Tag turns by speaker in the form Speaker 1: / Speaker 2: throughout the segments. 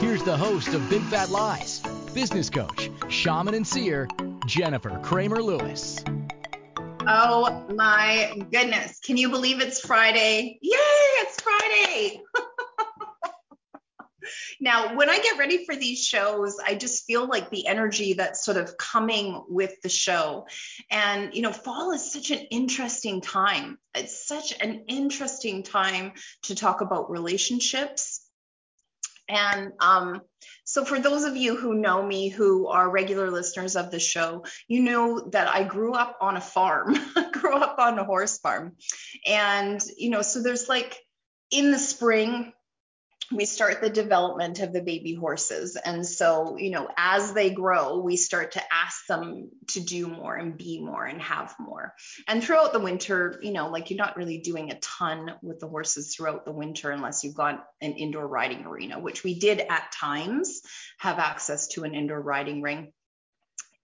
Speaker 1: here's the host of Big Fat Lies, business coach, shaman, and seer, Jennifer Kramer Lewis.
Speaker 2: Oh my goodness. Can you believe it's Friday? Yay, it's Friday. now, when I get ready for these shows, I just feel like the energy that's sort of coming with the show. And, you know, fall is such an interesting time. It's such an interesting time to talk about relationships. And um, so, for those of you who know me, who are regular listeners of the show, you know that I grew up on a farm, grew up on a horse farm. And, you know, so there's like in the spring, we start the development of the baby horses. And so, you know, as they grow, we start to ask them to do more and be more and have more. And throughout the winter, you know, like you're not really doing a ton with the horses throughout the winter unless you've got an indoor riding arena, which we did at times have access to an indoor riding ring.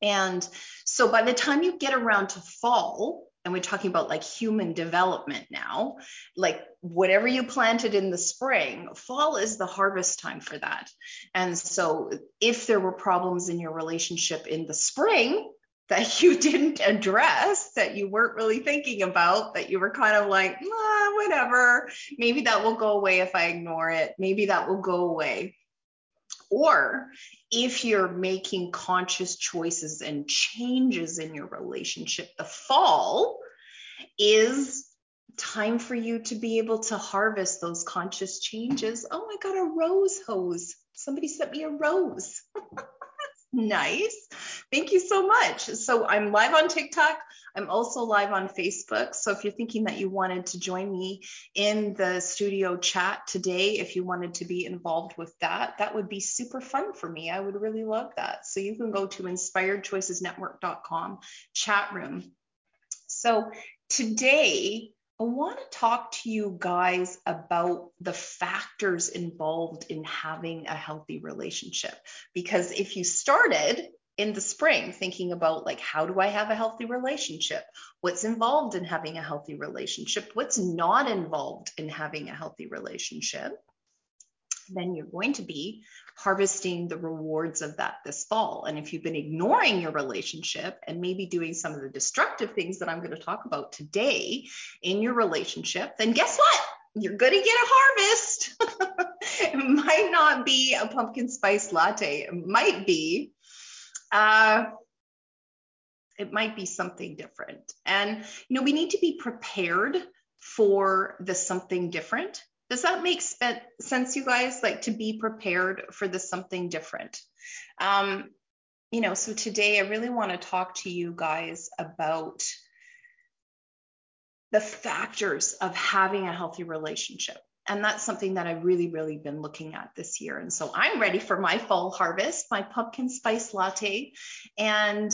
Speaker 2: And so by the time you get around to fall, and we're talking about like human development now, like whatever you planted in the spring, fall is the harvest time for that. And so if there were problems in your relationship in the spring, that you didn't address, that you weren't really thinking about, that you were kind of like, ah, whatever, maybe that will go away if I ignore it. Maybe that will go away. Or if you're making conscious choices and changes in your relationship, the fall is time for you to be able to harvest those conscious changes. Oh, I got a rose hose. Somebody sent me a rose. nice. Thank you so much. So I'm live on TikTok. I'm also live on Facebook. So if you're thinking that you wanted to join me in the studio chat today, if you wanted to be involved with that, that would be super fun for me. I would really love that. So you can go to inspiredchoicesnetwork.com chat room. So today, I want to talk to you guys about the factors involved in having a healthy relationship. Because if you started in the spring thinking about like how do i have a healthy relationship? What's involved in having a healthy relationship? What's not involved in having a healthy relationship? Then you're going to be harvesting the rewards of that this fall. And if you've been ignoring your relationship and maybe doing some of the destructive things that i'm going to talk about today in your relationship then guess what? You're going to get a harvest. It might not be a pumpkin spice latte. It might be uh, it might be something different. And, you know, we need to be prepared for the something different. Does that make sense, you guys? Like to be prepared for the something different. Um, you know, so today I really want to talk to you guys about the factors of having a healthy relationship and that's something that I've really, really been looking at this year. And so I'm ready for my fall harvest, my pumpkin spice latte, and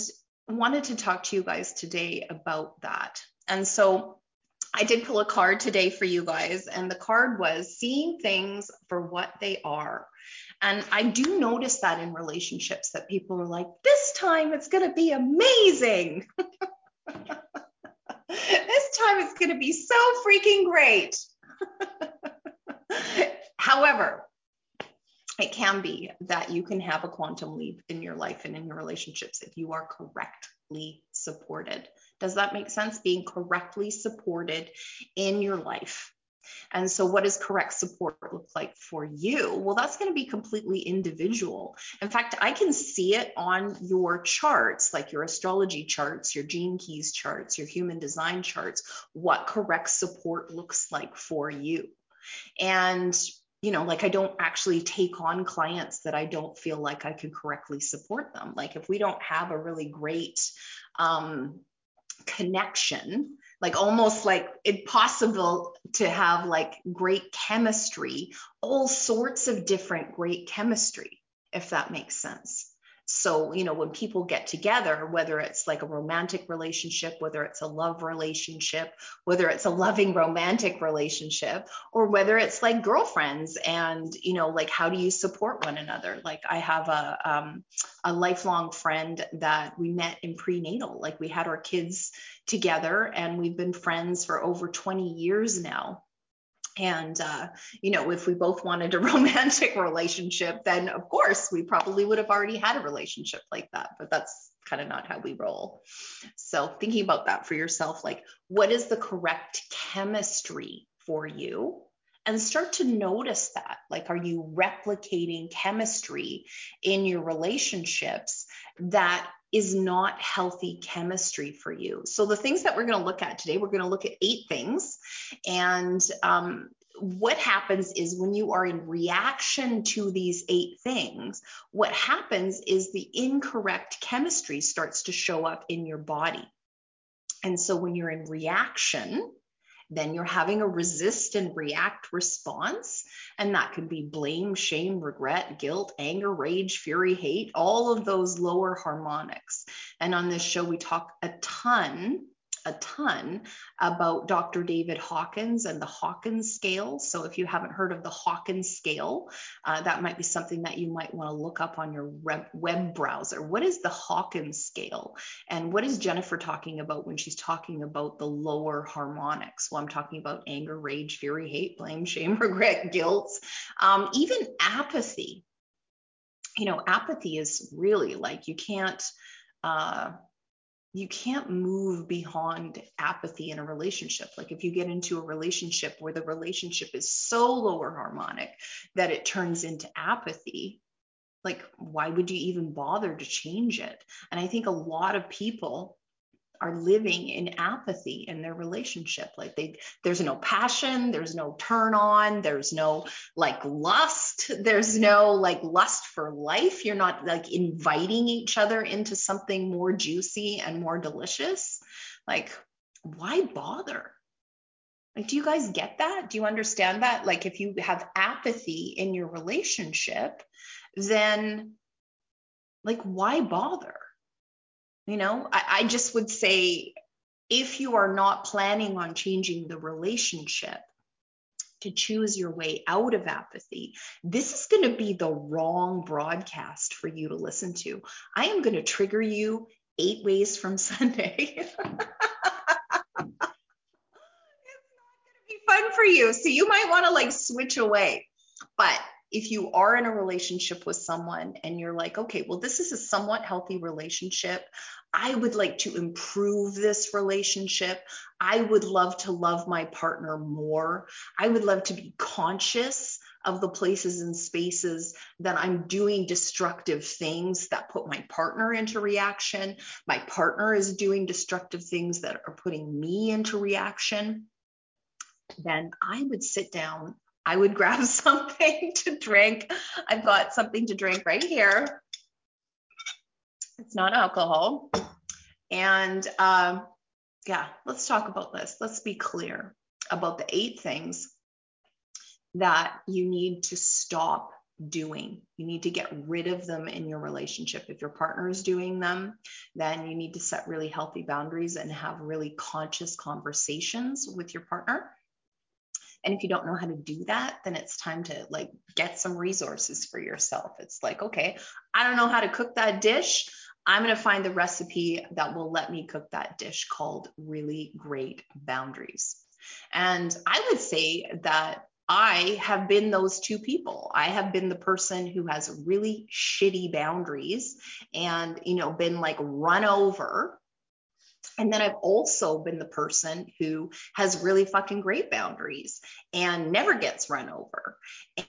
Speaker 2: wanted to talk to you guys today about that. And so I did pull a card today for you guys, and the card was seeing things for what they are. And I do notice that in relationships that people are like, this time it's going to be amazing. this time it's going to be so freaking great. However, it can be that you can have a quantum leap in your life and in your relationships if you are correctly supported. Does that make sense? Being correctly supported in your life. And so, what does correct support look like for you? Well, that's going to be completely individual. In fact, I can see it on your charts, like your astrology charts, your gene keys charts, your human design charts, what correct support looks like for you. And you know, like I don't actually take on clients that I don't feel like I could correctly support them. Like if we don't have a really great um, connection, like almost like impossible to have like great chemistry, all sorts of different great chemistry, if that makes sense. So, you know, when people get together, whether it's like a romantic relationship, whether it's a love relationship, whether it's a loving romantic relationship, or whether it's like girlfriends and, you know, like how do you support one another? Like I have a, um, a lifelong friend that we met in prenatal, like we had our kids together and we've been friends for over 20 years now and uh, you know if we both wanted a romantic relationship then of course we probably would have already had a relationship like that but that's kind of not how we roll. So thinking about that for yourself like what is the correct chemistry for you? And start to notice that like are you replicating chemistry in your relationships that is not healthy chemistry for you. So, the things that we're going to look at today, we're going to look at eight things. And um, what happens is when you are in reaction to these eight things, what happens is the incorrect chemistry starts to show up in your body. And so, when you're in reaction, then you're having a resist and react response. And that could be blame, shame, regret, guilt, anger, rage, fury, hate, all of those lower harmonics. And on this show, we talk a ton a ton about Dr. David Hawkins and the Hawkins scale. So if you haven't heard of the Hawkins scale, uh, that might be something that you might want to look up on your web browser. What is the Hawkins scale? And what is Jennifer talking about when she's talking about the lower harmonics? Well, I'm talking about anger, rage, fury, hate, blame, shame, regret, guilt, um, even apathy. You know, apathy is really like you can't. Uh, you can't move beyond apathy in a relationship. Like if you get into a relationship where the relationship is so lower harmonic that it turns into apathy, like why would you even bother to change it? And I think a lot of people are living in apathy in their relationship like they there's no passion there's no turn on there's no like lust there's no like lust for life. You're not like inviting each other into something more juicy and more delicious. Like why bother? Like do you guys get that? Do you understand that? Like if you have apathy in your relationship then like why bother? You know, I, I just would say if you are not planning on changing the relationship, to choose your way out of apathy, this is going to be the wrong broadcast for you to listen to. I am going to trigger you eight ways from Sunday. it's not going to be fun for you. So you might want to like switch away. But if you are in a relationship with someone and you're like, okay, well, this is a somewhat healthy relationship. I would like to improve this relationship. I would love to love my partner more. I would love to be conscious of the places and spaces that I'm doing destructive things that put my partner into reaction. My partner is doing destructive things that are putting me into reaction. Then I would sit down I would grab something to drink. I've got something to drink right here. It's not alcohol. And um, yeah, let's talk about this. Let's be clear about the eight things that you need to stop doing. You need to get rid of them in your relationship. If your partner is doing them, then you need to set really healthy boundaries and have really conscious conversations with your partner and if you don't know how to do that, then it's time to like get some resources for yourself. It's like, okay, I don't know how to cook that dish. I'm going to find the recipe that will let me cook that dish called really great boundaries. And I would say that I have been those two people. I have been the person who has really shitty boundaries and, you know, been like run over and then I've also been the person who has really fucking great boundaries and never gets run over.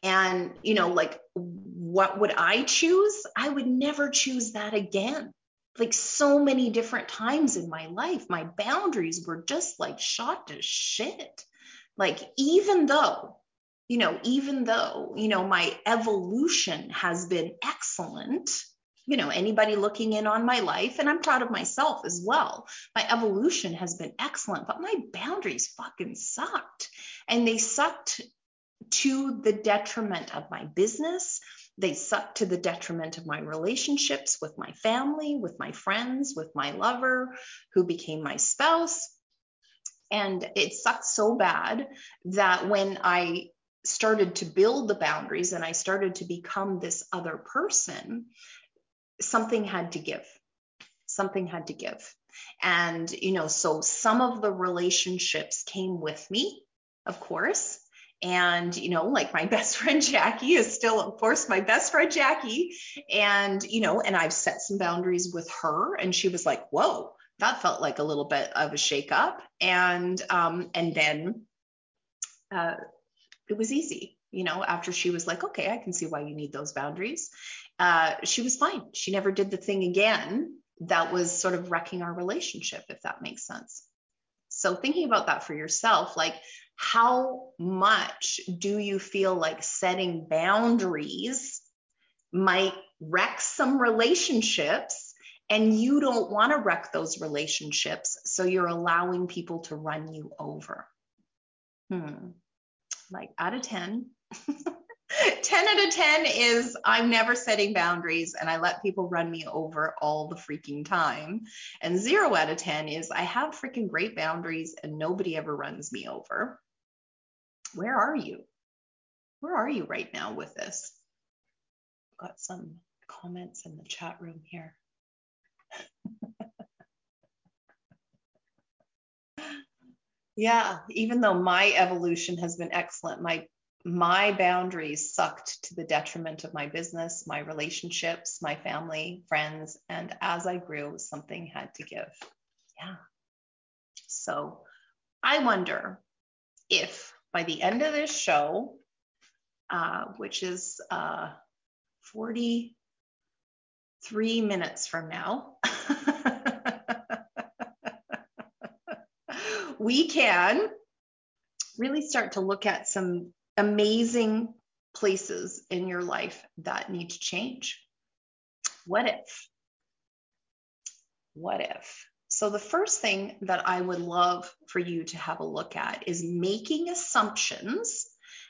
Speaker 2: And, you know, like, what would I choose? I would never choose that again. Like, so many different times in my life, my boundaries were just like shot to shit. Like, even though, you know, even though, you know, my evolution has been excellent you know anybody looking in on my life and i'm proud of myself as well. My evolution has been excellent but my boundaries fucking sucked. And they sucked to the detriment of my business. They sucked to the detriment of my relationships with my family, with my friends, with my lover, who became my spouse. And it sucked so bad that when I started to build the boundaries and I started to become this other person, something had to give. Something had to give. And, you know, so some of the relationships came with me, of course. And, you know, like my best friend Jackie is still, of course, my best friend Jackie. And, you know, and I've set some boundaries with her. And she was like, whoa, that felt like a little bit of a shakeup. And, um, and then, uh, it was easy, you know, after she was like, okay, I can see why you need those boundaries. Uh, she was fine. She never did the thing again that was sort of wrecking our relationship, if that makes sense. So, thinking about that for yourself, like how much do you feel like setting boundaries might wreck some relationships and you don't want to wreck those relationships so you're allowing people to run you over hmm like out of 10 10 out of 10 is I'm never setting boundaries and I let people run me over all the freaking time. And 0 out of 10 is I have freaking great boundaries and nobody ever runs me over. Where are you? Where are you right now with this? Got some comments in the chat room here. yeah, even though my evolution has been excellent, my my boundaries sucked to the detriment of my business, my relationships, my family, friends. And as I grew, something had to give. Yeah. So I wonder if by the end of this show, uh, which is uh, 43 minutes from now, we can really start to look at some amazing places in your life that need to change. What if? What if? So, the first thing that I would love for you to have a look at is making assumptions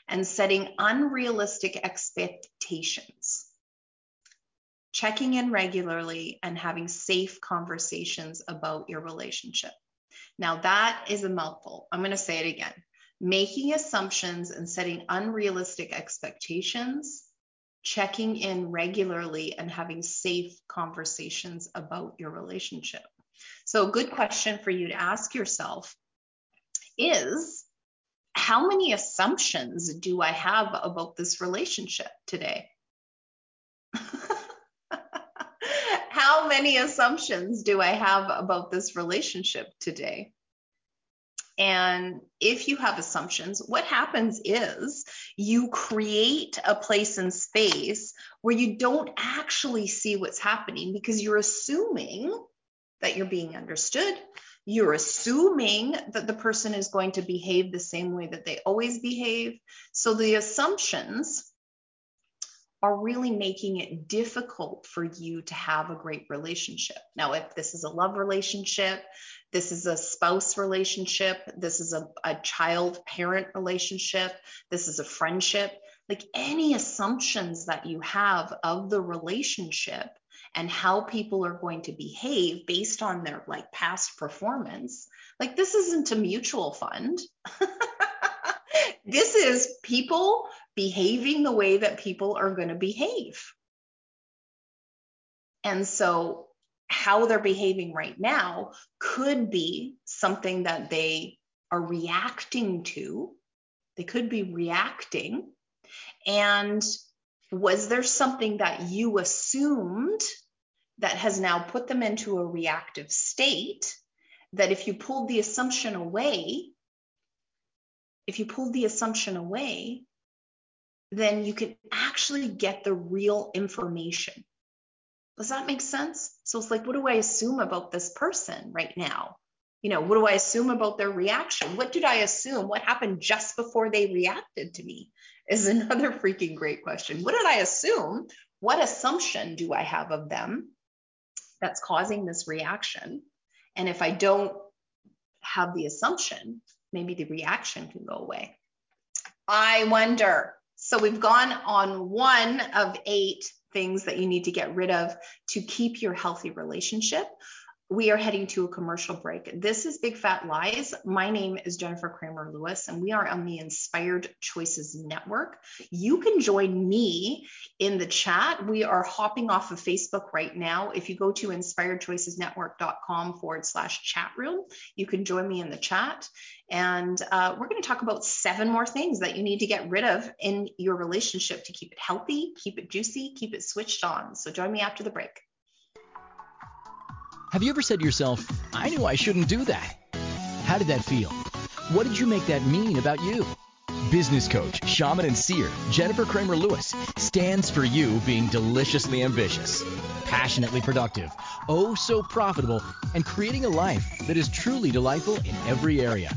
Speaker 2: and setting unrealistic expectations. Checking in regularly and having safe conversations about your relationship. Now, that is a mouthful. I'm going to say it again making assumptions and setting unrealistic expectations, checking in regularly, and having safe conversations about your relationship. So, a good question for you to ask yourself is how many assumptions do I have about this relationship today? how many assumptions do I have about this relationship today? And if you have assumptions, what happens is you create a place and space where you don't actually see what's happening because you're assuming that you're being understood. You're assuming that the person is going to behave the same way that they always behave. So the assumptions are really making it difficult for you to have a great relationship. Now, if this is a love relationship, this is a spouse relationship, this is a, a child parent relationship, this is a friendship, like any assumptions that you have of the relationship and how people are going to behave based on their like past performance, like this isn't a mutual fund. this is people behaving the way that people are going to behave. And so how they're behaving right now could be something that they are reacting to. They could be reacting. And was there something that you assumed that has now put them into a reactive state? That if you pulled the assumption away, if you pulled the assumption away, then you can actually get the real information. Does that make sense? So it's like, what do I assume about this person right now? You know, what do I assume about their reaction? What did I assume? What happened just before they reacted to me? Is another freaking great question. What did I assume? What assumption do I have of them that's causing this reaction? And if I don't have the assumption, maybe the reaction can go away. I wonder So we've gone on one of eight things that you need to get rid of to keep your healthy relationship we are heading to a commercial break. This is Big Fat Lies. My name is Jennifer Kramer Lewis, and we are on the Inspired Choices Network. You can join me in the chat. We are hopping off of Facebook right now. If you go to inspiredchoicesnetwork.com forward slash chat room, you can join me in the chat. And uh, we're going to talk about seven more things that you need to get rid of in your relationship to keep it healthy, keep it juicy, keep it switched on. So join me after the break.
Speaker 1: Have you ever said to yourself, I knew I shouldn't do that? How did that feel? What did you make that mean about you? Business coach, shaman, and seer Jennifer Kramer Lewis stands for you being deliciously ambitious, passionately productive, oh so profitable, and creating a life that is truly delightful in every area.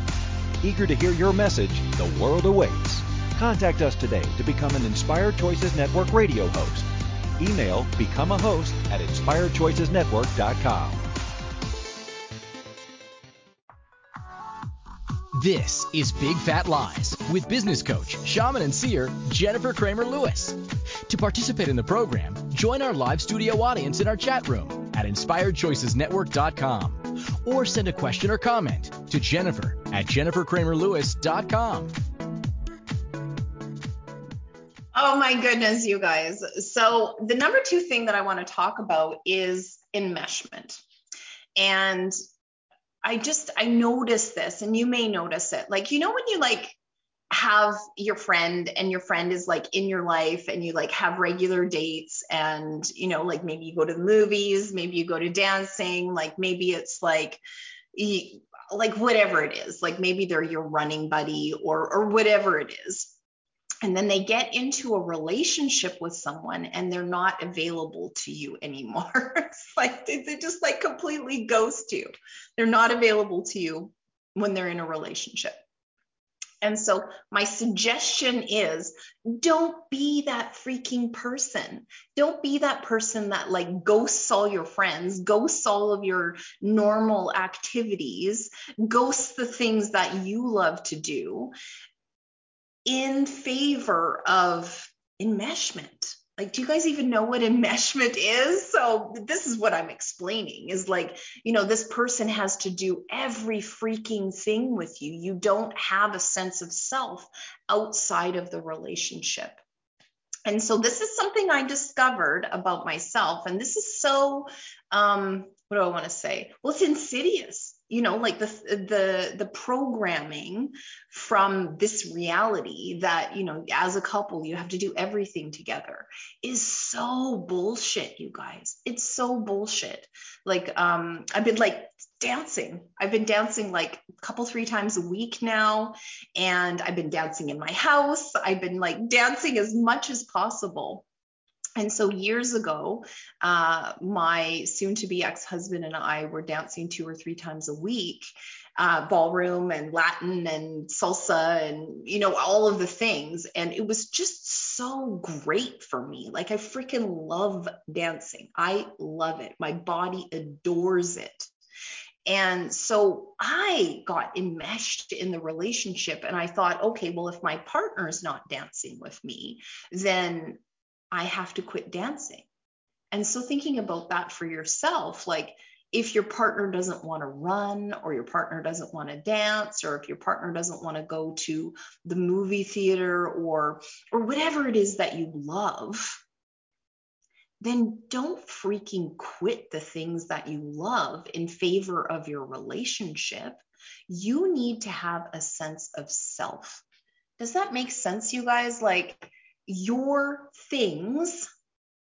Speaker 3: Eager to hear your message, the world awaits. Contact us today to become an Inspired Choices Network radio host. Email become a host at inspiredchoicesnetwork.com.
Speaker 1: This is Big Fat Lies with business coach, shaman, and seer Jennifer Kramer Lewis. To participate in the program, join our live studio audience in our chat room at inspiredchoicesnetwork.com or send a question or comment to Jennifer at jenniferkramerlewis.com.
Speaker 2: Oh my goodness, you guys. So, the number two thing that I want to talk about is enmeshment. And I just, I noticed this, and you may notice it. Like, you know, when you like have your friend and your friend is like in your life and you like have regular dates and you know like maybe you go to the movies maybe you go to dancing like maybe it's like like whatever it is like maybe they're your running buddy or or whatever it is. And then they get into a relationship with someone and they're not available to you anymore. It's like they, they just like completely ghost you. They're not available to you when they're in a relationship and so my suggestion is don't be that freaking person. Don't be that person that like ghosts all your friends, ghosts all of your normal activities, ghosts the things that you love to do in favor of enmeshment like do you guys even know what enmeshment is? So this is what i'm explaining is like you know this person has to do every freaking thing with you. You don't have a sense of self outside of the relationship. And so this is something i discovered about myself. And this is so um what do i want to say? Well it's insidious you know like the the the programming from this reality that you know as a couple you have to do everything together is so bullshit you guys. It's so bullshit. Like um i've been like dancing. I've been dancing like a couple three times a week now and i've been dancing in my house. I've been like dancing as much as possible and so years ago, uh, my soon to be ex husband and I were dancing two or three times a week, uh, ballroom and Latin and salsa and, you know, all of the things. And it was just so great for me. Like, I freaking love dancing. I love it. My body adores it. And so I got enmeshed in the relationship and I thought, okay, well, if my partner's not dancing with me, then I have to quit dancing. And so thinking about that for yourself, like if your partner doesn't want to run or your partner doesn't want to dance or if your partner doesn't want to go to the movie theater or or whatever it is that you love then don't freaking quit the things that you love in favor of your relationship. You need to have a sense of self. Does that make sense, you guys? Like your things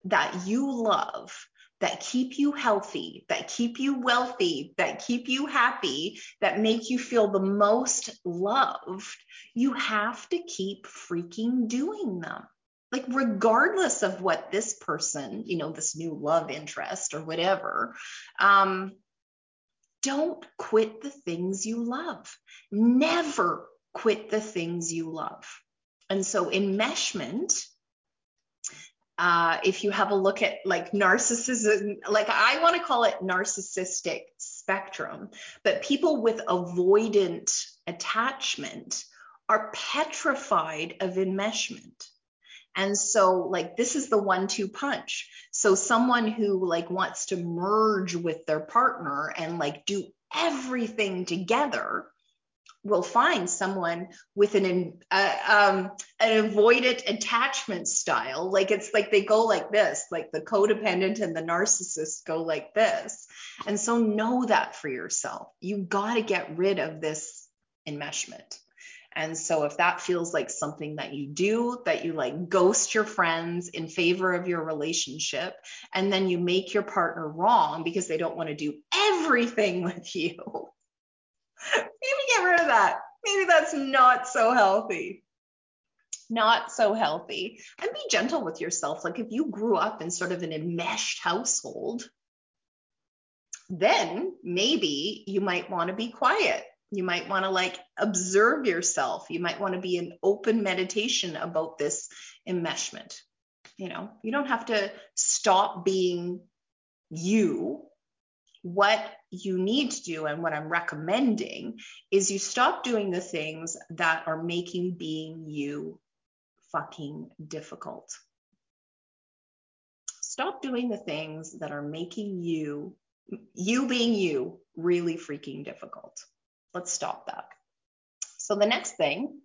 Speaker 2: that you love, that keep you healthy, that keep you wealthy, that keep you happy, that make you feel the most loved, you have to keep freaking doing them. Like regardless of what this person you know this new love interest or whatever um don't quit the things you love. Never quit the things you love and so enmeshment uh, if you have a look at like narcissism, like I want to call it narcissistic spectrum, but people with avoidant attachment are petrified of enmeshment. And so like this is the one two punch. So someone who like wants to merge with their partner and like do everything together will find someone with an uh, um, an avoidant attachment style. Like it's like they go like this like the codependent and the narcissist go like this. And so know that for yourself. You got to get rid of this enmeshment. And so if that feels like something that you do, that you like ghost your friends in favor of your relationship, and then you make your partner wrong because they don't want to do everything with you, maybe rid of that. Maybe that's not so healthy. Not so healthy. And be gentle with yourself. Like if you grew up in sort of an enmeshed household, then maybe you might want to be quiet you might want to like observe yourself. You might want to be in open meditation about this enmeshment. You know, you don't have to stop being you. What you need to do, and what I'm recommending, is you stop doing the things that are making being you fucking difficult. Stop doing the things that are making you, you being you, really freaking difficult. Let's stop that. So the next thing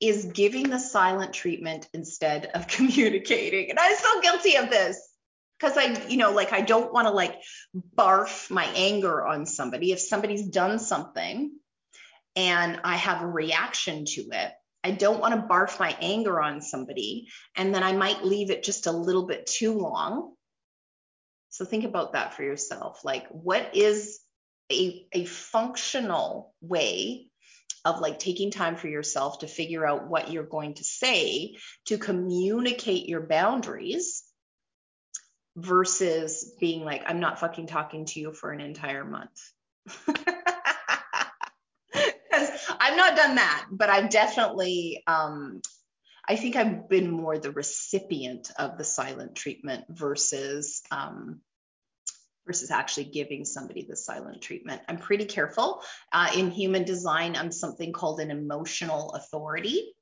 Speaker 2: is giving the silent treatment instead of communicating. And I'm so guilty of this because I, you know, like I don't want to like barf my anger on somebody. If somebody's done something and I have a reaction to it, I don't want to barf my anger on somebody and then I might leave it just a little bit too long. So think about that for yourself. Like, what is a, a functional way of like taking time for yourself to figure out what you're going to say to communicate your boundaries versus being like, I'm not fucking talking to you for an entire month. Because I've not done that, but I've definitely, um, I think I've been more the recipient of the silent treatment versus um, versus actually giving somebody the silent treatment. I'm pretty careful. Uh, in human design, I'm something called an emotional authority.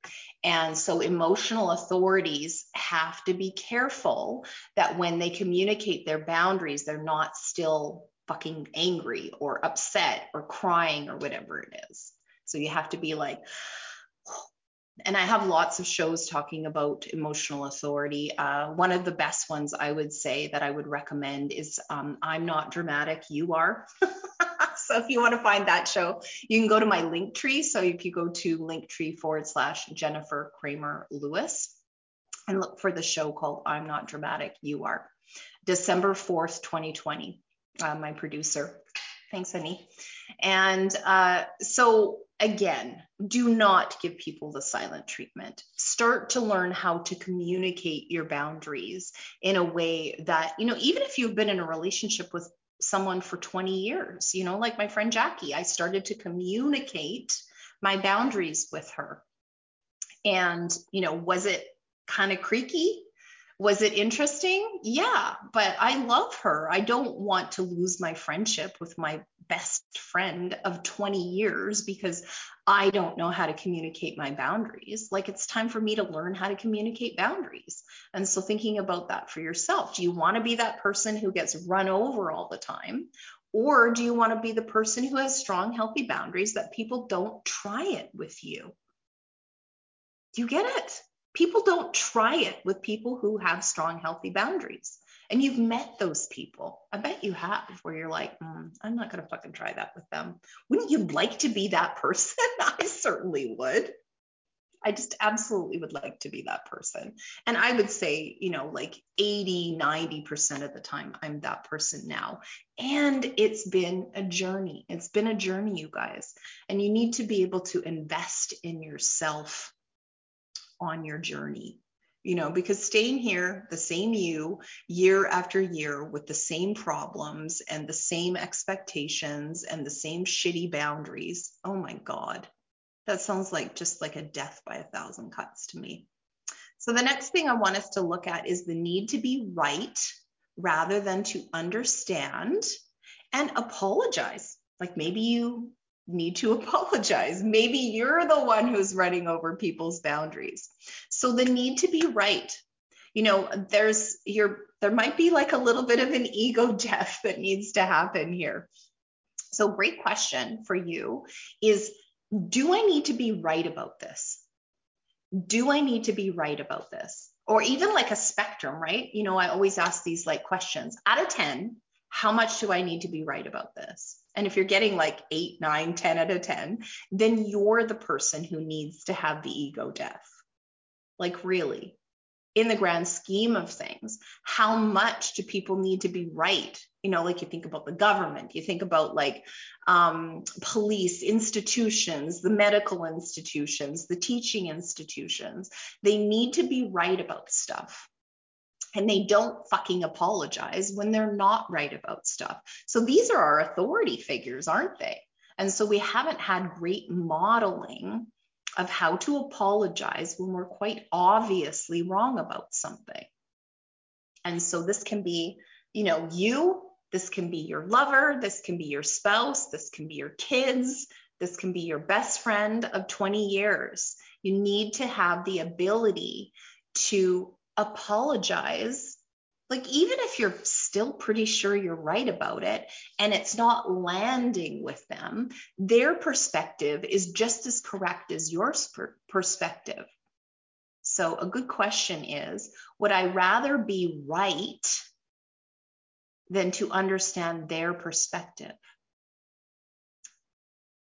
Speaker 2: And so emotional authorities have to be careful that when they communicate their boundaries, they're not still fucking angry or upset or crying or whatever it is. So you have to be like, and I have lots of shows talking about emotional authority. Uh, one of the best ones I would say that I would recommend is um, I'm Not Dramatic, You Are. so if you want to find that show, you can go to my link tree. So if you go to linktree forward slash Jennifer Kramer Lewis and look for the show called I'm Not Dramatic, You Are. December 4th, 2020. Uh, my producer. Thanks, Annie. And uh, so again, do not give people the silent treatment. Start to learn how to communicate your boundaries in a way that, you know, even if you've been in a relationship with someone for 20 years, you know, like my friend Jackie, I started to communicate my boundaries with her. And, you know, was it kind of creaky? Was it interesting? Yeah, but I love her. I don't want to lose my friendship with my best friend of 20 years because I don't know how to communicate my boundaries. Like it's time for me to learn how to communicate boundaries. And so thinking about that for yourself, do you want to be that person who gets run over all the time? Or do you want to be the person who has strong, healthy boundaries that people don't try it with you? Do you get it? People don't try it with people who have strong, healthy boundaries. And you've met those people. I bet you have, where you're like, mm, I'm not going to fucking try that with them. Wouldn't you like to be that person? I certainly would. I just absolutely would like to be that person. And I would say, you know, like 80, 90% of the time, I'm that person now. And it's been a journey. It's been a journey, you guys. And you need to be able to invest in yourself on your journey you know, because staying here, the same you, year after year with the same problems and the same expectations and the same shitty boundaries, oh my God, that sounds like just like a death by a thousand cuts to me. So the next thing I want us to look at is the need to be right rather than to understand and apologize. Like maybe you need to apologize. Maybe you're the one who's running over people's boundaries. So the need to be right. You know, there's your there might be like a little bit of an ego death that needs to happen here. So great question for you is do I need to be right about this? Do I need to be right about this? Or even like a spectrum, right? You know, I always ask these like questions. Out of 10, how much do I need to be right about this? And if you're getting like eight, nine, 10 out of 10, then you're the person who needs to have the ego death. Like, really, in the grand scheme of things, how much do people need to be right? You know, like you think about the government, you think about like um, police institutions, the medical institutions, the teaching institutions. They need to be right about stuff and they don't fucking apologize when they're not right about stuff. So these are our authority figures, aren't they? And so we haven't had great modeling of how to apologize when we're quite obviously wrong about something. And so this can be, you know, you, this can be your lover, this can be your spouse, this can be your kids, this can be your best friend of 20 years. You need to have the ability to apologize like even if you're still pretty sure you're right about it and it's not landing with them their perspective is just as correct as your perspective. So a good question is would i rather be right than to understand their perspective?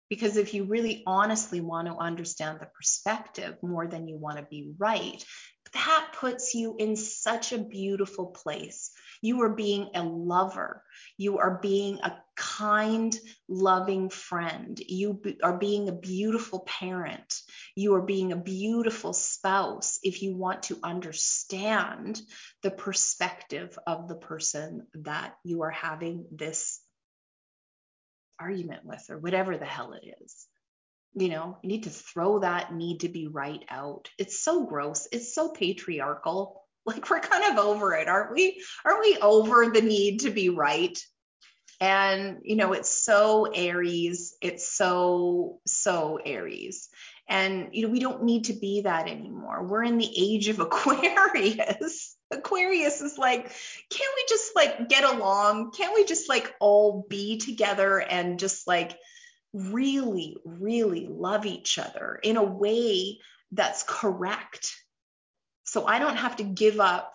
Speaker 2: Because if you really honestly want to understand the perspective more than you want to be right, that puts you in such a beautiful place. You are being a lover. You are being a kind, loving friend. You are being a beautiful parent. You are being a beautiful spouse if you want to understand the perspective of the person that you are having this argument with, or whatever the hell it is you know you need to throw that need to be right out. It's so gross. It's so patriarchal. Like we're kind of over it aren't we? Aren't we over the need to be right? And you know it's so aries. It's so so aries. And you know we don't need to be that anymore. We're in the age of aquarius. Aquarius is like can't we just like get along? Can't we just like all be together and just like really, really love each other in a way that's correct. So I don't have to give up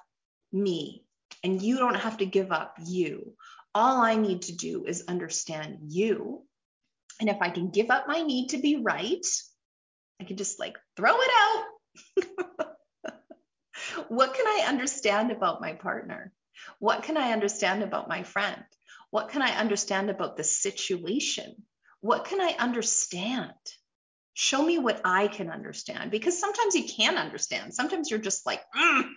Speaker 2: me and you don't have to give up you. All I need to do is understand you. And if I can give up my need to be right, I can just like throw it out. what can I understand about my partner? What can I understand about my friend? What can I understand about the situation? What can I understand? Show me what I can understand because sometimes you can't understand. Sometimes you're just like, mm,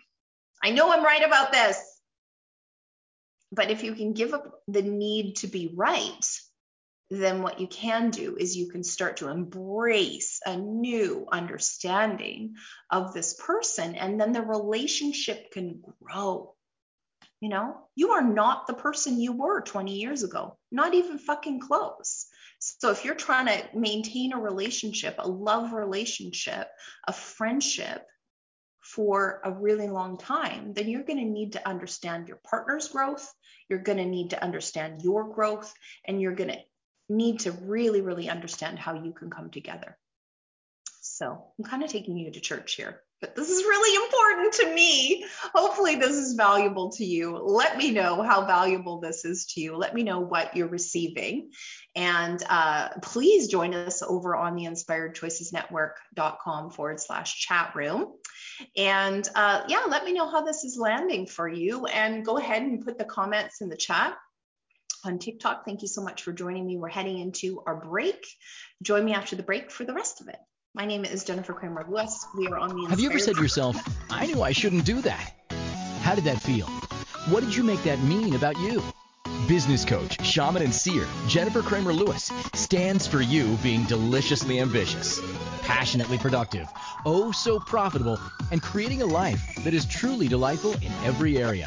Speaker 2: I know I'm right about this. But if you can give up the need to be right, then what you can do is you can start to embrace a new understanding of this person, and then the relationship can grow. You know, you are not the person you were 20 years ago, not even fucking close. So if you're trying to maintain a relationship, a love relationship, a friendship for a really long time, then you're going to need to understand your partner's growth. You're going to need to understand your growth, and you're going to need to really, really understand how you can come together. So I'm kind of taking you to church here, this is really important to me. Hopefully, this is valuable to you. Let me know how valuable this is to you. Let me know what you're receiving. And uh, please join us over on the inspiredchoicesnetwork.com forward slash chat room. And uh, yeah, let me know how this is landing for you. And go ahead and put the comments in the chat on TikTok. Thank you so much for joining me. We're heading into our break. Join me after the break for the rest of it. My name is Jennifer Kramer Lewis. We are on the.
Speaker 1: Have you ever said to yourself, I knew I shouldn't do that? How did that feel? What did you make that mean about you? Business coach, shaman, and seer Jennifer Kramer Lewis stands for you being deliciously ambitious, passionately productive, oh so profitable, and creating a life that is truly delightful in every area.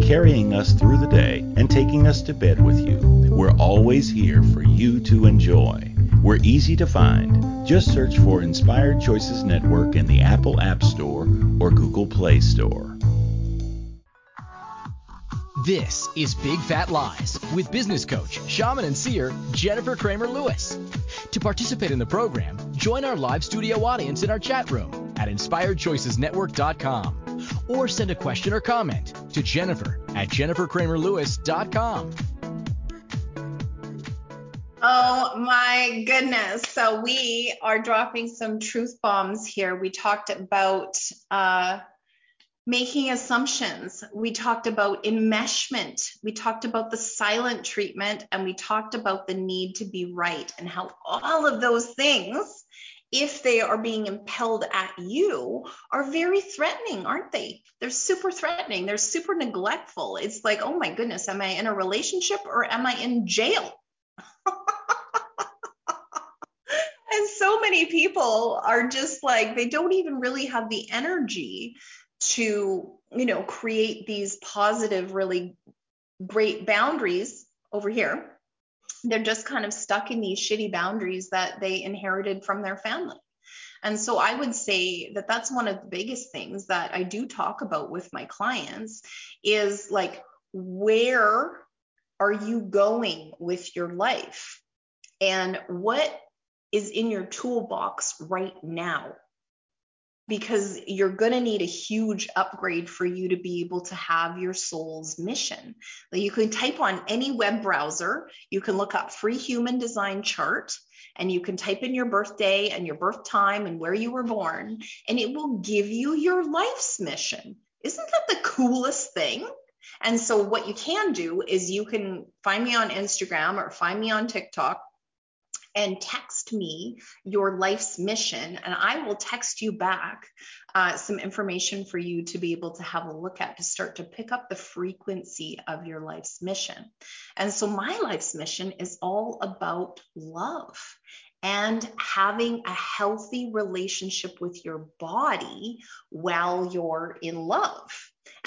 Speaker 4: carrying us through the day, and taking us to bed with you, we're always here for you to enjoy. We're easy to find. Just search for Inspired Choices Network in the Apple App Store or Google Play Store.
Speaker 1: This is Big Fat Lies with business coach, shaman, and seer Jennifer Kramer Lewis. To participate in the program, join our live studio audience in our chat room at inspiredchoicesnetwork.com or send a question or comment to Jennifer at jenniferkramerlewis.com.
Speaker 2: Oh my goodness. So we are dropping some truth bombs here. We talked about uh, making assumptions. We talked about enmeshment. We talked about the silent treatment and we talked about the need to be right and how all of those things, if they are being impelled at you, are very threatening, aren't they? They're super threatening. They're super neglectful. It's like, oh my goodness, am I in a relationship or am I in jail? and so many people are just like they don't even really have the energy to you know create these positive really great boundaries over here. They're just kind of stuck in these shitty boundaries that they inherited from their family. And so i would say that that's one of the biggest things that i do talk about with my clients is like where are you going with your life? And what is in your toolbox right now because you're going to need a huge upgrade for you to be able to have your soul's mission. You can type on any web browser, you can look up free human design chart, and you can type in your birthday and your birth time and where you were born, and it will give you your life's mission. Isn't that the coolest thing? And so, what you can do is you can find me on Instagram or find me on TikTok and text me your life's mission, and I will text you back uh, some information for you to be able to have a look at to start to pick up the frequency of your life's mission. And so, my life's mission is all about love and having a healthy relationship with your body while you're in love.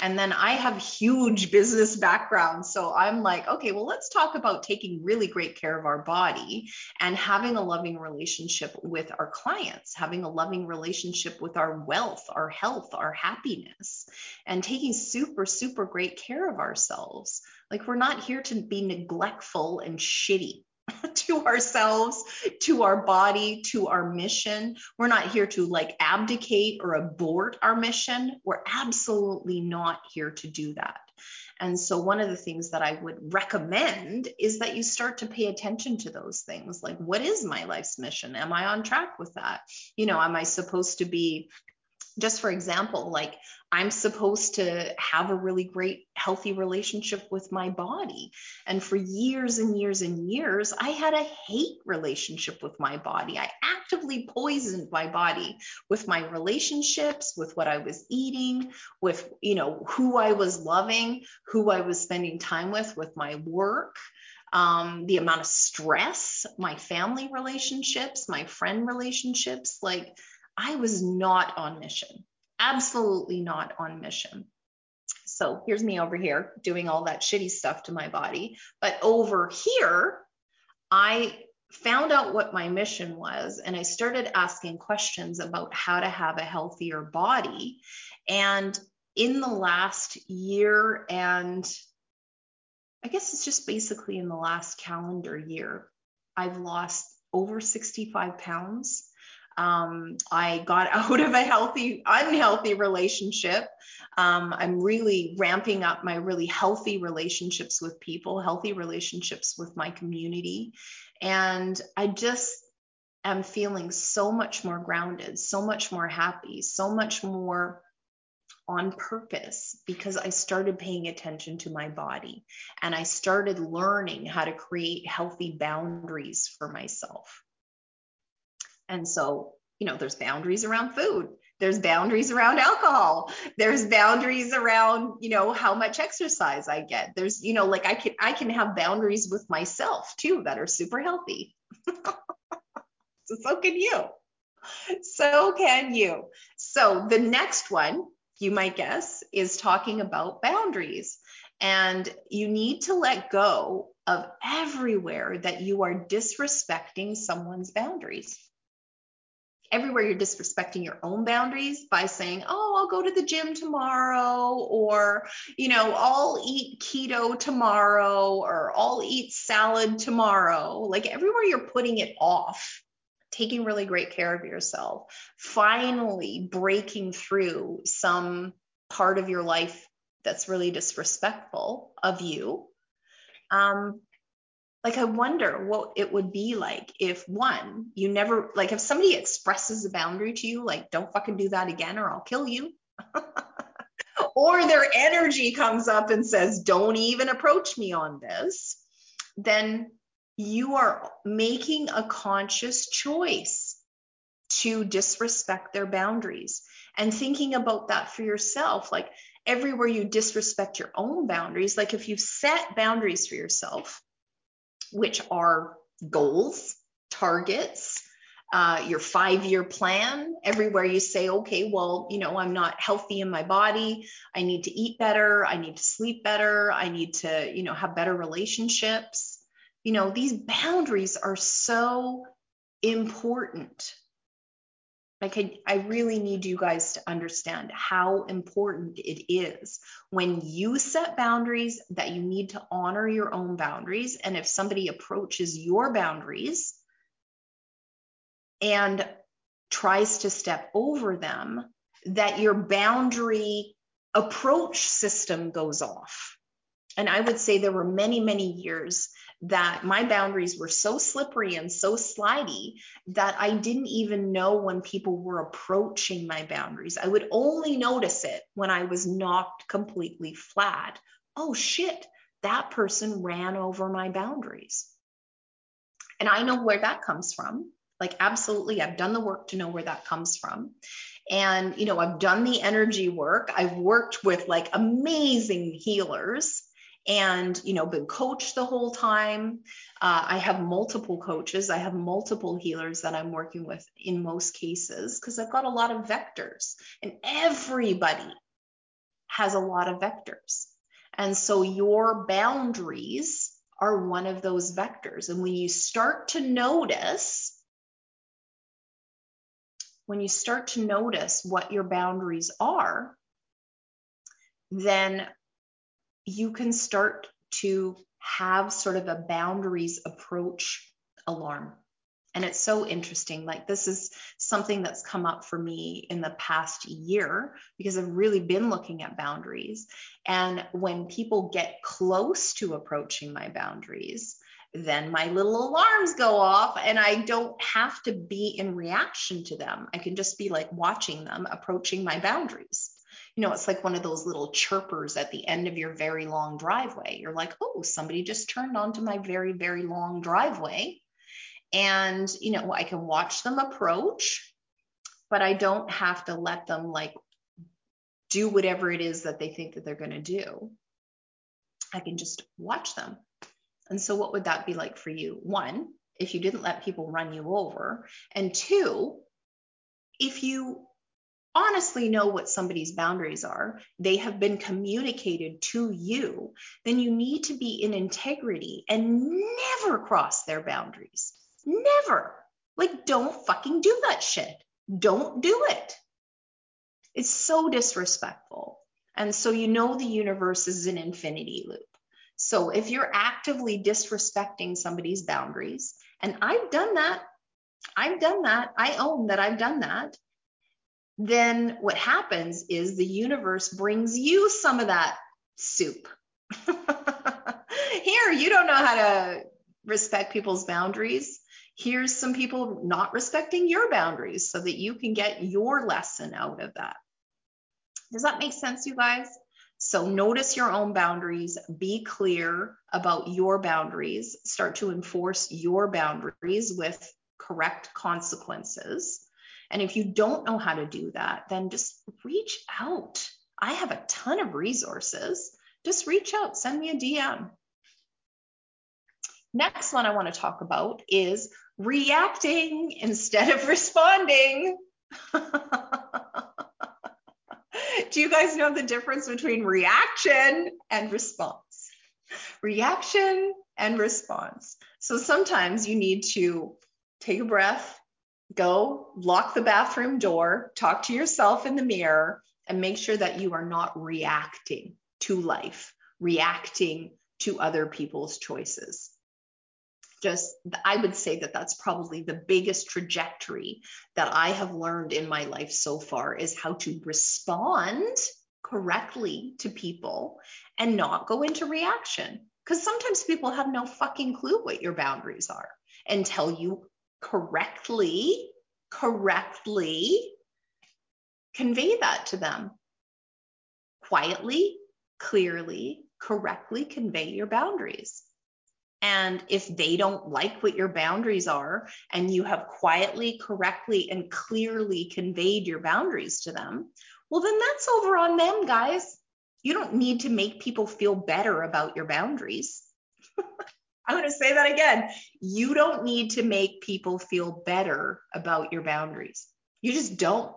Speaker 2: And then I have huge business background. So I'm like, okay, well, let's talk about taking really great care of our body and having a loving relationship with our clients, having a loving relationship with our wealth, our health, our happiness, and taking super, super great care of ourselves. Like, we're not here to be neglectful and shitty. to ourselves, to our body, to our mission. We're not here to like abdicate or abort our mission. We're absolutely not here to do that. And so, one of the things that I would recommend is that you start to pay attention to those things. Like, what is my life's mission? Am I on track with that? You know, am I supposed to be just for example, like I'm supposed to have a really great, healthy relationship with my body. And for years and years and years, I had a hate relationship with my body. I actively poisoned my body with my relationships, with what I was eating, with, you know, who I was loving, who I was spending time with, with my work. Um, the amount of stress, my family relationships, my friend relationships, like I was not on mission, absolutely not on mission. So here's me over here doing all that shitty stuff to my body. But over here, I found out what my mission was and I started asking questions about how to have a healthier body. And in the last year, and I guess it's just basically in the last calendar year, I've lost over 65 pounds. Um, I got out of a healthy, unhealthy relationship. Um, I'm really ramping up my really healthy relationships with people, healthy relationships with my community. And I just am feeling so much more grounded, so much more happy, so much more on purpose because I started paying attention to my body and I started learning how to create healthy boundaries for myself. And so, you know, there's boundaries around food. There's boundaries around alcohol. There's boundaries around, you know, how much exercise I get. There's, you know, like I can I can have boundaries with myself too that are super healthy. so so can you. So can you. So the next one, you might guess, is talking about boundaries. And you need to let go of everywhere that you are disrespecting someone's boundaries everywhere you're disrespecting your own boundaries by saying, oh, I'll go to the gym tomorrow, or, you know, I'll eat keto tomorrow, or I'll eat salad tomorrow. Like everywhere you're putting it off, taking really great care of yourself, finally breaking through some part of your life that's really disrespectful of you. Um, like i wonder what it would be like if one you never like if somebody expresses a boundary to you like don't fucking do that again or i'll kill you. Or their energy comes up and says don't even approach me on this then you are making a conscious choice to disrespect their boundaries. And thinking about that for yourself like everywhere you disrespect your own boundaries like if you've set boundaries for yourself which are goals, targets, uh, your five year plan, everywhere you say, okay, well, you know, I'm not healthy in my body. I need to eat better. I need to sleep better. I need to, you know, have better relationships. You know, these boundaries are so important like I, I really need you guys to understand how important it is when you set boundaries that you need to honor your own boundaries. And if somebody approaches your boundaries and tries to step over them, that your boundary approach system goes off. And I would say there were many, many years that my boundaries were so slippery and so slidey that I didn't even know when people were approaching my boundaries. I would only notice it when I was knocked completely flat. Oh shit, that person ran over my boundaries. And I know where that comes from. Like, absolutely, I've done the work to know where that comes from. And, you know, I've done the energy work. I've worked with like amazing healers and you know been coached the whole time. Uh, i have multiple coaches. I have multiple healers that i'm working with in most cases because i've got a lot of vectors and everybody has a lot of vectors. And so your boundaries are one of those vectors. And when you start to notice when you start to notice what your boundaries are then you can start to have sort of a boundaries approach alarm. And it's so interesting. Like, this is something that's come up for me in the past year because I've really been looking at boundaries. And when people get close to approaching my boundaries, then my little alarms go off and I don't have to be in reaction to them. I can just be like watching them approaching my boundaries. You know, it's like one of those little chirpers at the end of your very long driveway. You're like, oh, somebody just turned onto my very, very long driveway. And, you know, I can watch them approach, but I don't have to let them like do whatever it is that they think that they're going to do. I can just watch them and so, what would that be like for you? One, if you didn't let people run you over. And two, if you honestly know what somebody's boundaries are, they have been communicated to you, then you need to be in integrity and never cross their boundaries. Never. Like, don't fucking do that shit. Don't do it. It's so disrespectful. And so, you know, the universe is an infinity loop. So if you're actively disrespecting somebody's boundaries, and I've done that, I've done that, I own that I've done that, then what happens is the universe brings you some of that soup. Here, you don't know how to respect people's boundaries. Here's some people not respecting your boundaries so that you can get your lesson out of that. Does that make sense, you guys? So notice your own boundaries, be clear about your boundaries, start to enforce your boundaries with correct consequences. And if you don't know how to do that, then just reach out. I have a ton of resources. Just reach out, send me a DM. Next one I want to talk about is reacting instead of responding. Do you guys know the difference between reaction and response? Reaction and response. So sometimes you need to take a breath, go lock the bathroom door, talk to yourself in the mirror, and make sure that you are not reacting to life, reacting to other people's choices. Just i would say that that's probably the biggest trajectory that i have learned in my life so far is how to respond correctly to people and not go into reaction. Because sometimes people have no fucking clue what your boundaries are until you correctly correctly convey that to them quietly clearly correctly convey your boundaries and if they don't like what your boundaries are and you have quietly, correctly, and clearly conveyed your boundaries to them, well, then that's over on them, guys. You don't need to make people feel better about your boundaries. I'm going to say that again. You don't need to make people feel better about your boundaries. You just don't.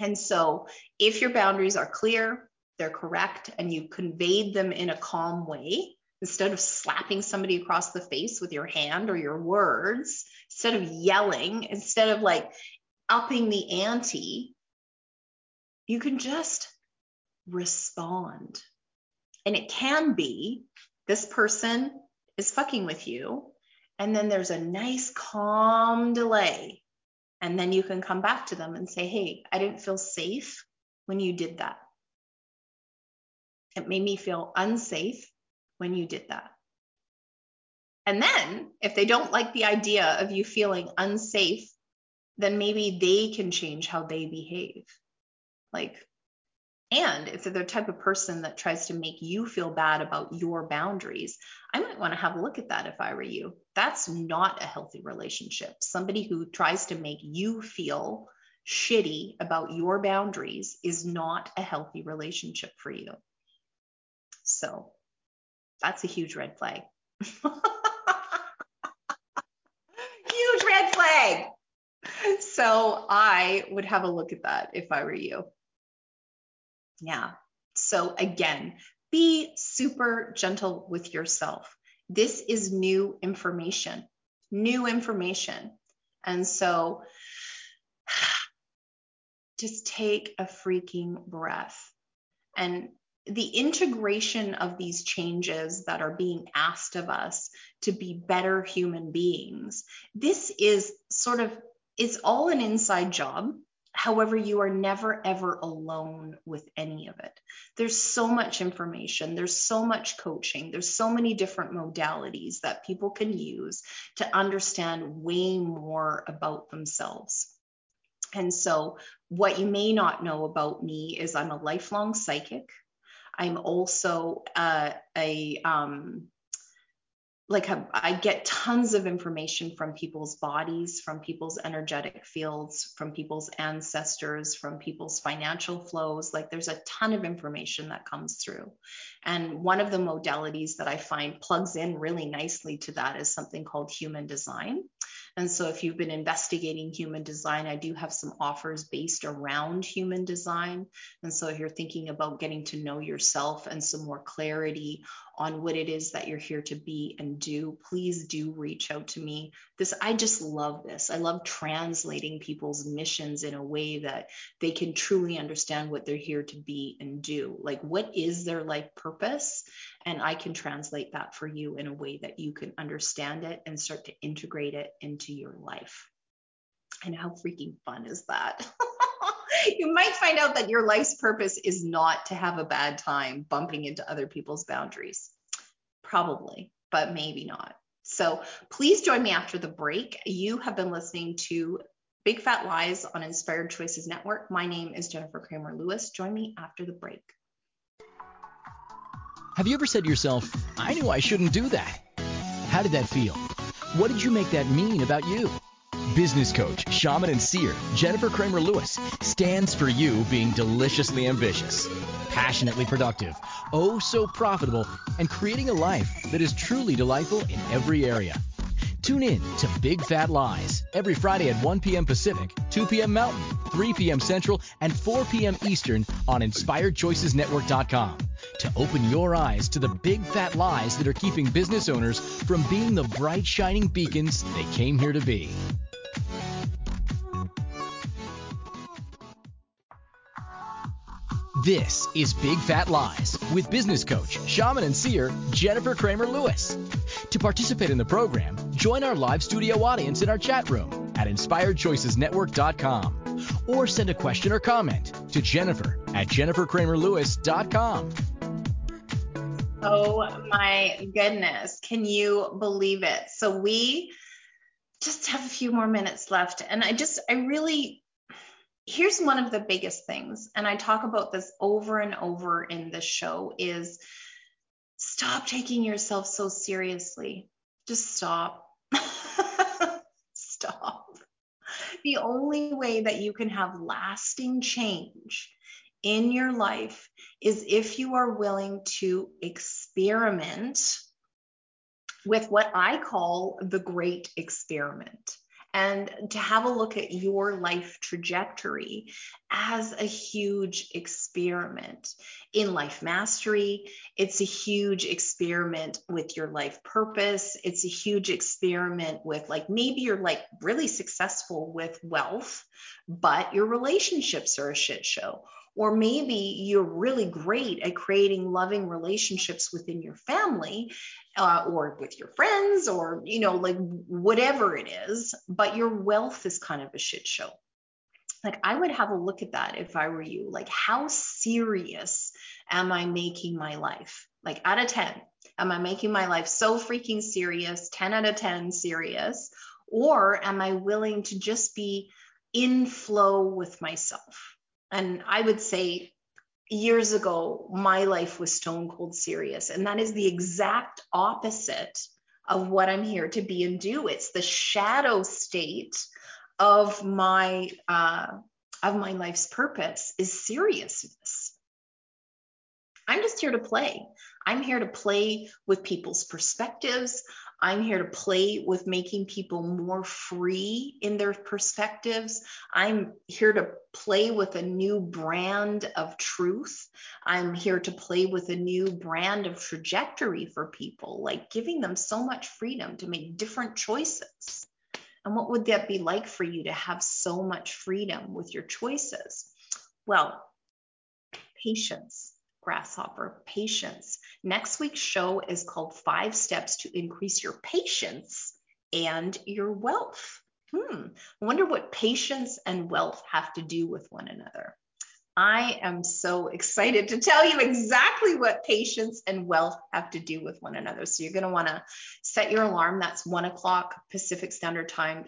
Speaker 2: And so, if your boundaries are clear, they're correct, and you conveyed them in a calm way, instead of slapping somebody across the face with your hand or your words, instead of yelling, instead of like upping the ante, you can just respond. And it can be this person is fucking with you. And then there's a nice, calm delay. And then you can come back to them and say, Hey, I didn't feel safe when you did that. It made me feel unsafe when you did that. And then if they don't like the idea of you feeling unsafe, then maybe they can change how they behave. Like, and if they're the type of person that tries to make you feel bad about your boundaries, I might want to have a look at that if I were you. That's not a healthy relationship. Somebody who tries to make you feel shitty about your boundaries is not a healthy relationship for you. So that's a huge red flag. huge red flag. So I would have a look at that if I were you. Yeah. So again, be super gentle with yourself. This is new information, new information. And so just take a freaking breath and the integration of these changes that are being asked of us to be better human beings this is sort of it's all an inside job However, you are never ever alone with any of it. There's so much information, there's so much coaching, there's so many different modalities that people can use to understand way more about themselves. And so, what you may not know about me is I'm a lifelong psychic. I'm also uh, a um, like I get tons of information from people's bodies, from people's energetic fields, from people's ancestors, from people's financial flows. Like there's a ton of information that comes through. And one of the modalities that I find plugs in really nicely to that is something called human design. And so, if you've been investigating human design, I do have some offers based around human design. And so, if you're thinking about getting to know yourself and some more clarity on what it is that you're here to be and do, please do reach out to me. This, I just love this. I love translating people's missions in a way that they can truly understand what they're here to be and do. Like, what is their life purpose? And I can translate that for you in a way that you can understand it and start to integrate it into your life. And how freaking fun is that? you might find out that your life's purpose is not to have a bad time bumping into other people's boundaries. Probably, but maybe not. So please join me after the break. You have been listening to Big Fat Lies on Inspired Choices Network. My name is Jennifer Kramer Lewis. Join me after the break.
Speaker 1: Have you ever said to yourself, I knew I shouldn't do that? How did that feel? What did you make that mean about you? Business coach, shaman, and seer Jennifer Kramer Lewis stands for you being deliciously ambitious, passionately productive, oh so profitable, and creating a life that is truly delightful in every area. Tune in to Big Fat Lies every Friday at 1 p.m. Pacific, 2 p.m. Mountain, 3 p.m. Central, and 4 p.m. Eastern on InspiredChoicesNetwork.com open your eyes to the big fat lies that are keeping business owners from being the bright shining beacons they came here to be. This is Big Fat Lies with business coach, shaman, and seer Jennifer Kramer Lewis. To participate in the program, join our live studio audience in our chat room at inspiredchoicesnetwork.com or send a question or comment to Jennifer at jenniferkramerlewis.com.
Speaker 2: Oh my goodness. Can you believe it? So we just have a few more minutes left. And I just, I really here's one of the biggest things and i talk about this over and over in the show is stop taking yourself so seriously just stop stop the only way that you can have lasting change in your life is if you are willing to experiment with what I call the great experiment and to have a look at your life trajectory as a huge experiment in life mastery. It's a huge experiment with your life purpose. It's a huge experiment with, like, maybe you're like really successful with wealth, but your relationships are a shit show or maybe you're really great at creating loving relationships within your family uh, or with your friends or you know like whatever it is but your wealth is kind of a shit show. Like i would have a look at that if i were you. Like how serious am i making my life? Like out of 10 am i making my life so freaking serious 10 out of 10 serious? Or am i willing to just be in flow with myself and I would say years ago, my life was stone cold serious. And that is the exact opposite of what I'm here to be and do. It's the shadow state of my uh, of my life's purpose is seriousness. I'm just here to play. I'm here to play with people's perspectives. I'm here to play with making people more free in their perspectives. I'm here to play with a new brand of truth. I'm here to play with a new brand of trajectory for people, like giving them so much freedom to make different choices. And what would that be like for you to have so much freedom with your choices? Well, patience grasshopper patience. Next week's show is called Five Steps to Increase Your Patience and Your Wealth. Hmm, I wonder what patience and wealth have to do with one another. I am so excited to tell you exactly what patience and wealth have to do with one another. So you're going to want to set your alarm. That's one o'clock Pacific Standard Time,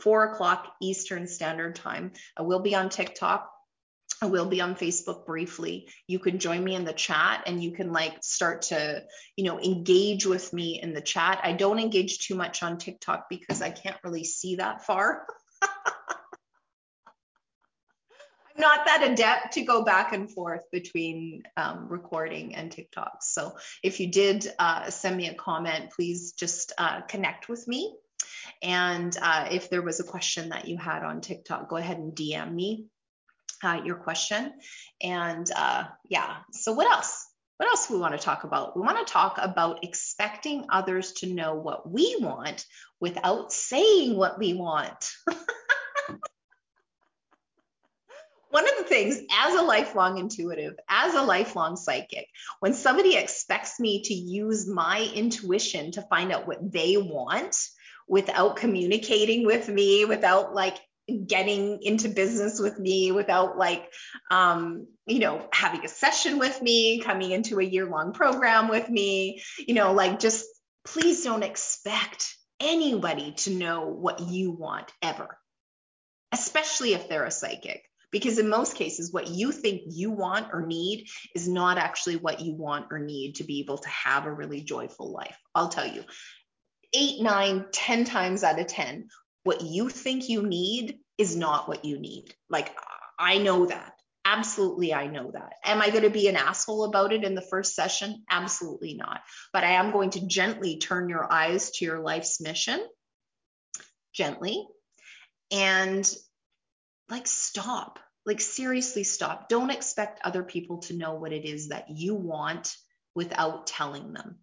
Speaker 2: four o'clock Eastern Standard Time. I will be on TikTok. I will be on Facebook briefly. You can join me in the chat and you can like start to, you know, engage with me in the chat. I don't engage too much on TikTok because I can't really see that far. I'm not that adept to go back and forth between um, recording and TikTok. So if you did uh, send me a comment, please just uh, connect with me. And uh, if there was a question that you had on TikTok, go ahead and DM me uh, your question. And uh, yeah, so what else? What else we want to talk about? We want to talk about expecting others to know what we want without saying what we want. one of the things as a lifelong intuitive, as a lifelong psychic, when somebody expects me to use my intuition to find out what they want without communicating with me, without like getting into business with me, without like, um, you know, having a session with me, coming into a year long program with me, you know, like just please don't expect anybody to know what you want ever, especially if they're a psychic because in most cases, what you think you want or need is not actually what you want or need to be able to have a really joyful life. I'll tell you, eight, nine, ten times out of 10, what you think you need is not what you need. Like, I know that. Absolutely, I know that. Am I going to be an asshole about it in the first session? Absolutely not. But I am going to gently turn your eyes to your life's mission, gently, and like stop like seriously stop don't expect other people to know what it is that you want without telling them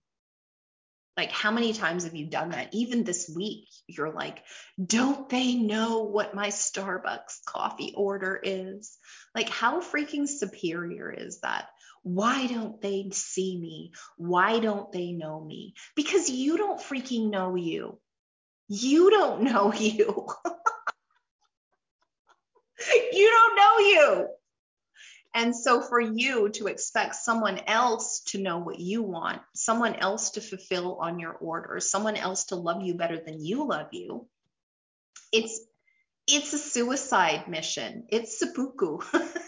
Speaker 2: like how many times have you done that? Even this week you're like don't they know what my starbucks coffee order is? Like how freaking superior is that? Why don't they see me? Why don't they know me? Because you don't freaking know you. You don't know you. You don't know you. And so for you to expect someone else to know what you want, someone else to fulfill on your order, someone else to love you better than you love you, it's it's a suicide mission. It's seppuku.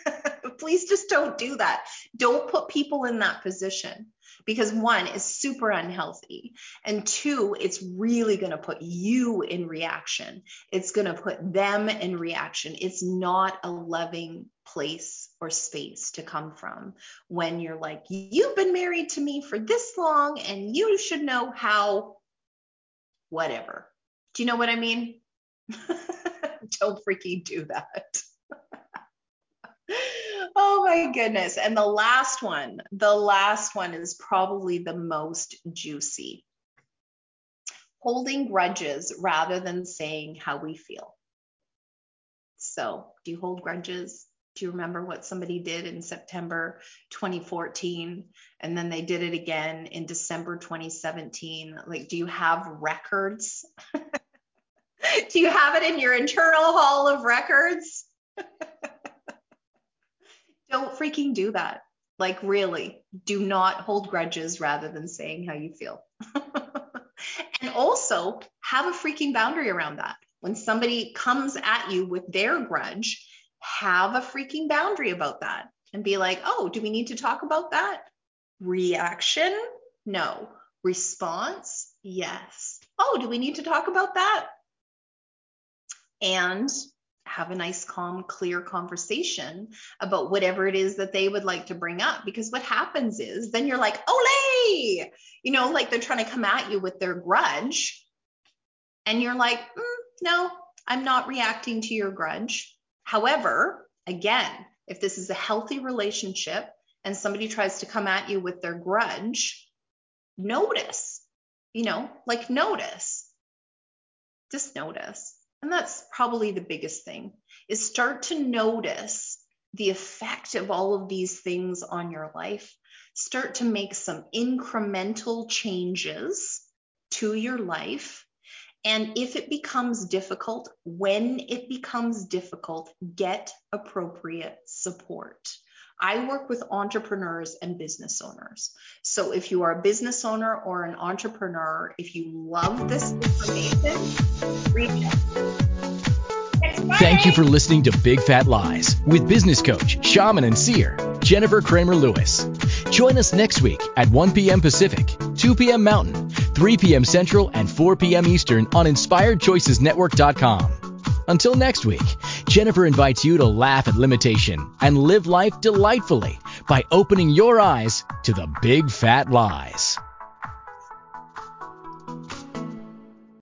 Speaker 2: Please just don't do that. Don't put people in that position because one is super unhealthy and two it's really going to put you in reaction it's going to put them in reaction it's not a loving place or space to come from when you're like you've been married to me for this long and you should know how whatever do you know what i mean don't freaking do that oh my goodness. And the last one, the last one is probably the most juicy. Holding grudges rather than saying how we feel. So, do you hold grudges? Do you remember what somebody did in September 2014? And then they did it again in December 2017. Like, do you have records? do you have it in your internal hall of records? Don't freaking do that. Like, really, do not hold grudges rather than saying how you feel. and also have a freaking boundary around that. When somebody comes at you with their grudge, have a freaking boundary about that and be like, oh, do we need to talk about that? Reaction? No. Response? Yes. Oh, do we need to talk about that? And have a nice, calm, clear conversation about whatever it is that they would like to bring up. Because what happens is then you're like, ole, you know, like they're trying to come at you with their grudge. And you're like, mm, no, I'm not reacting to your grudge. However, again, if this is a healthy relationship and somebody tries to come at you with their grudge, notice, you know, like notice, just notice. And that's probably the biggest thing is start to notice the effect of all of these things on your life. Start to make some incremental changes to your life And if it becomes difficult, when it becomes difficult, get appropriate support. I work with entrepreneurs and business owners. So if you are a business owner or an entrepreneur, if you love this information, reach out.
Speaker 1: Thank you for listening to Big Fat Lies with business coach, shaman, and seer, Jennifer Kramer Lewis. Join us next week at 1 p.m. Pacific, 2 p.m. Mountain, 3 p.m. Central, and 4 p.m. Eastern on InspiredChoicesNetwork.com. Until next week, Jennifer invites you to laugh at limitation and live life delightfully by opening your eyes to the big fat lies.